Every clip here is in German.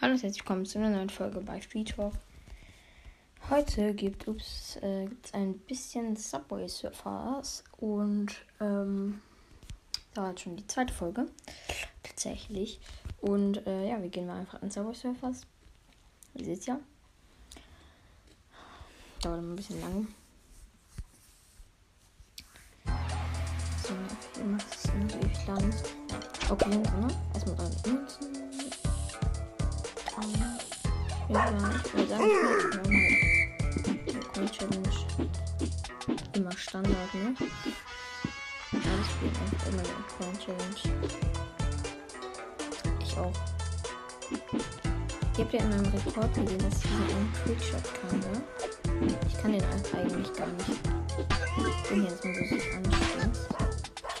Hallo und herzlich willkommen zu einer neuen Folge bei Street Talk. Heute gibt es äh, ein bisschen Subway Surfers und ähm, da war schon die zweite Folge tatsächlich. Und äh, ja, wir gehen mal einfach an Subway Surfers. Ihr seht ja. Dauert immer ein bisschen lang. So, hier macht es ewig lang. Okay, ne? Erstmal drei Ja, ja, ich würde sagen, ich mal Coin Challenge immer Standard, ne? Alles spielt einfach immer eine Coin Challenge. Ich auch. Ich habe ja in meinem Rekord gesehen, dass ich einen Trickshot kann, ne? Ich kann den eigentlich gar nicht. Ich bin jetzt mal so anstrengend.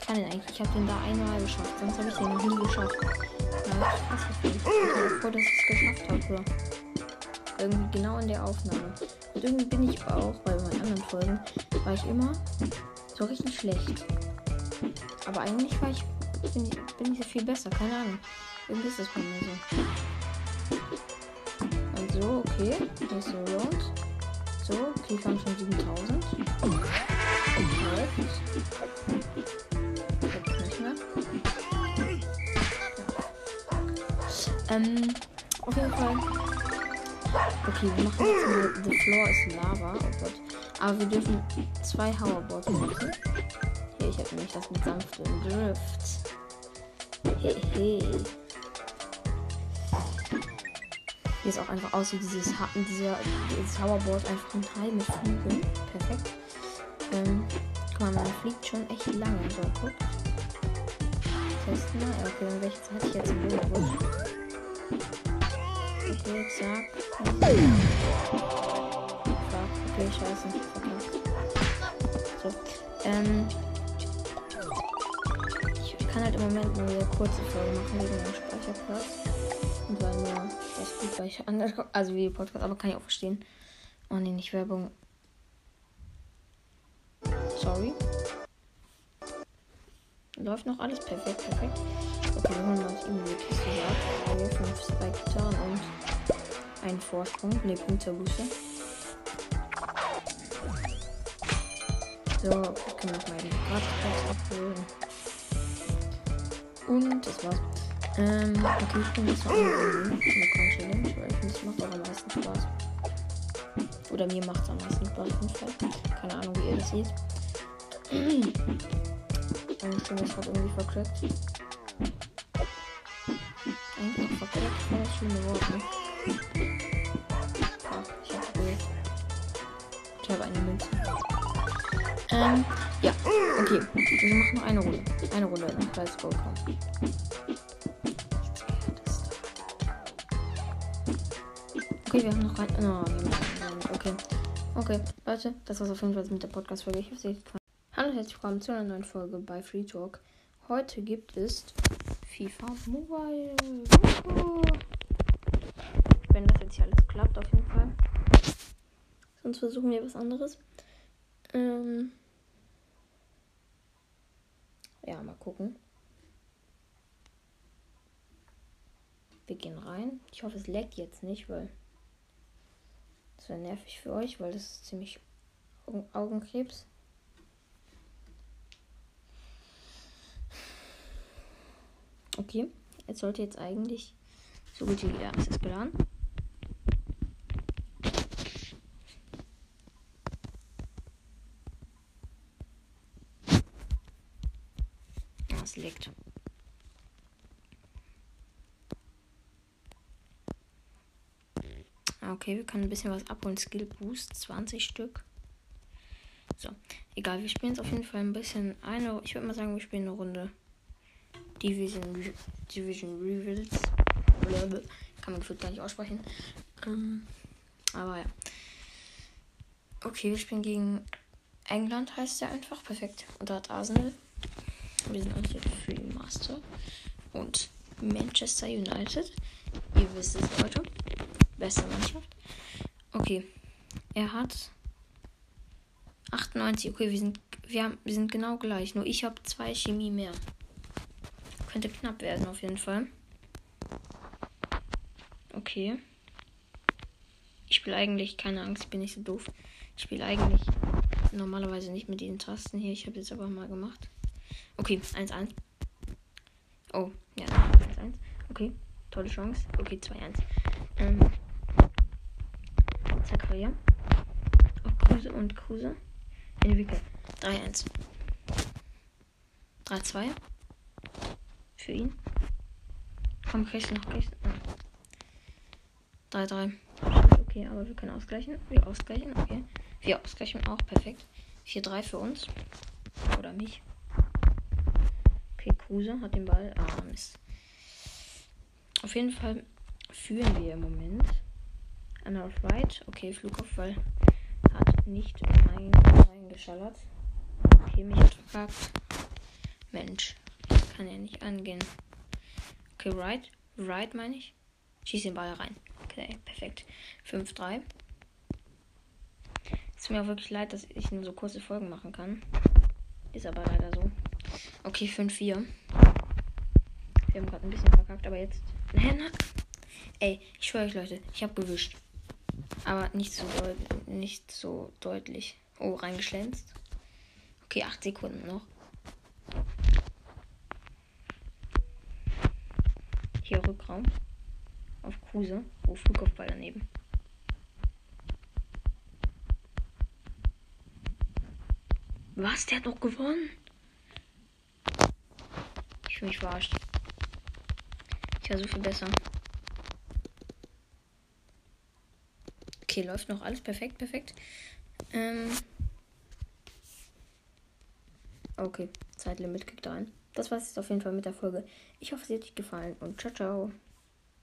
Ich kann den eigentlich, ich habe den da einmal geschafft, sonst habe ich den nie geschafft. Ja, ich weiß nicht, ich bin froh, dass ich es geschafft habe? Irgendwie genau in der Aufnahme. Und irgendwie bin ich auch, bei meinen anderen Folgen, war ich immer so richtig schlecht. Aber eigentlich war ich, bin, ich, bin ich viel besser, keine Ahnung. Irgendwie ist das bei mir so. Also, okay. Nächste Round. So, okay, wir haben schon 7000. Läuft. Jetzt nicht mehr. Ja. Ähm, auf jeden Fall. Okay, wir machen jetzt The Floor ist Lava. Oh Gott. Aber wir dürfen zwei Hoverboards benutzen. Hier, ich habe nämlich das mit sanftem Drift. Hehe. Hier ist auch einfach aus wie dieses, dieser, dieses Hoverboard einfach ein Teil mit Flügeln. Perfekt. Ähm, guck mal, man fliegt schon echt lange. So, guck. Testen mal. Okay, dann 16 kann halt im Moment nur eine kurze Folge machen wegen meinem Speicherplatz. Und weil mir das gut, weil ich andere, also wie Podcast, aber kann ich auch verstehen. Oh nee, nicht Werbung. Sorry. Läuft noch alles perfekt, perfekt. Okay, wir holen uns irgendwie die Kiste ab. Wir 5 Spike-Gitarren und einen Vorsprung. Ne, Punkterbuße. So, wir können noch mal den Gratis abholen. Und das war's. Ähm, okay, ich bin jetzt noch eine Challenge, weil ich finde, macht auch am meisten Spaß. Oder mir macht es am meisten Spaß, Keine Ahnung, wie ihr das seht. Meine Stimme ist gerade irgendwie verklickt. Eigentlich auch verklickt, voll schlimme Wort? Fuck, ich hab gewählt. Ich habe eine Münze. Ähm, ja, okay. Wir machen noch eine Runde. Eine Runde, dann Let's go, komm. Okay, wir haben noch rein. Oh, okay. Okay, Leute, das war's auf jeden Fall mit der Podcast-Folge. Ich hoffe, es gefallen. Hallo und herzlich willkommen zu einer neuen Folge bei Free Talk. Heute gibt es FIFA Mobile. Wenn das jetzt hier alles klappt, auf jeden Fall. Sonst versuchen wir was anderes. Ähm ja, mal gucken. Wir gehen rein. Ich hoffe, es leckt jetzt nicht, weil das wäre nervig für euch, weil das ist ziemlich Augenkrebs. Okay, jetzt sollte jetzt eigentlich so gut wie ja, es ist geladen. Es liegt. Okay, wir können ein bisschen was abholen. Skill Boost, 20 Stück. So, egal, wir spielen jetzt auf jeden Fall ein bisschen eine. Ich würde mal sagen, wir spielen eine Runde Division, Division Rivals. Kann man gefühlt gar nicht aussprechen. Ähm, aber ja. Okay, wir spielen gegen England, heißt der einfach. Perfekt. Und da hat Arsenal. Wir sind also Master. Und Manchester United. Ihr wisst es, Leute. Beste Mannschaft. Okay. Er hat 98. Okay, wir sind, wir, haben, wir sind genau gleich. Nur ich habe zwei Chemie mehr. Könnte knapp werden auf jeden Fall. Okay. Ich spiele eigentlich, keine Angst, ich bin nicht so doof. Ich spiele eigentlich normalerweise nicht mit diesen Tasten hier. Ich habe jetzt aber mal gemacht. Okay, 1-1. Oh, ja, 1-1. Okay, tolle Chance. Okay, 2-1. Ähm, Zakaria. Auf Kruse und Kruse. Entwickelt. 3-1. 3-2. Für ihn. Komm, kriegst du noch, kriegst du. 3-3. Okay, aber wir können ausgleichen. Wir ausgleichen, okay. Wir ausgleichen auch, perfekt. 4-3 für uns. Oder mich. Kruse hat den Ball. Ah, Mist. Auf jeden Fall führen wir im Moment. Einmal auf Right. Okay, Flugkopfball hat nicht rein, reingeschallert. Okay, mich hat verkackt. Mensch, kann ja nicht angehen. Okay, Right. Right meine ich. Schieß den Ball rein. Okay, perfekt. 5-3. Ist mir auch wirklich leid, dass ich nur so kurze Folgen machen kann. Ist aber leider so. Okay, 5-4. Wir haben gerade ein bisschen verkackt, aber jetzt. Ey, ich schwöre euch, Leute, ich habe gewischt. Aber nicht so, nicht so deutlich. Oh, reingeschlänzt. Okay, 8 Sekunden noch. Hier Rückraum. Auf Kruse. Oh, Flugkopfball daneben. Was? Der hat doch gewonnen? Ich fühle mich verarscht. Ich viel besser. Okay, läuft noch alles perfekt, perfekt. Ähm okay, Zeitlimit kriegt rein. Das war es jetzt auf jeden Fall mit der Folge. Ich hoffe, es hat euch gefallen und ciao, ciao.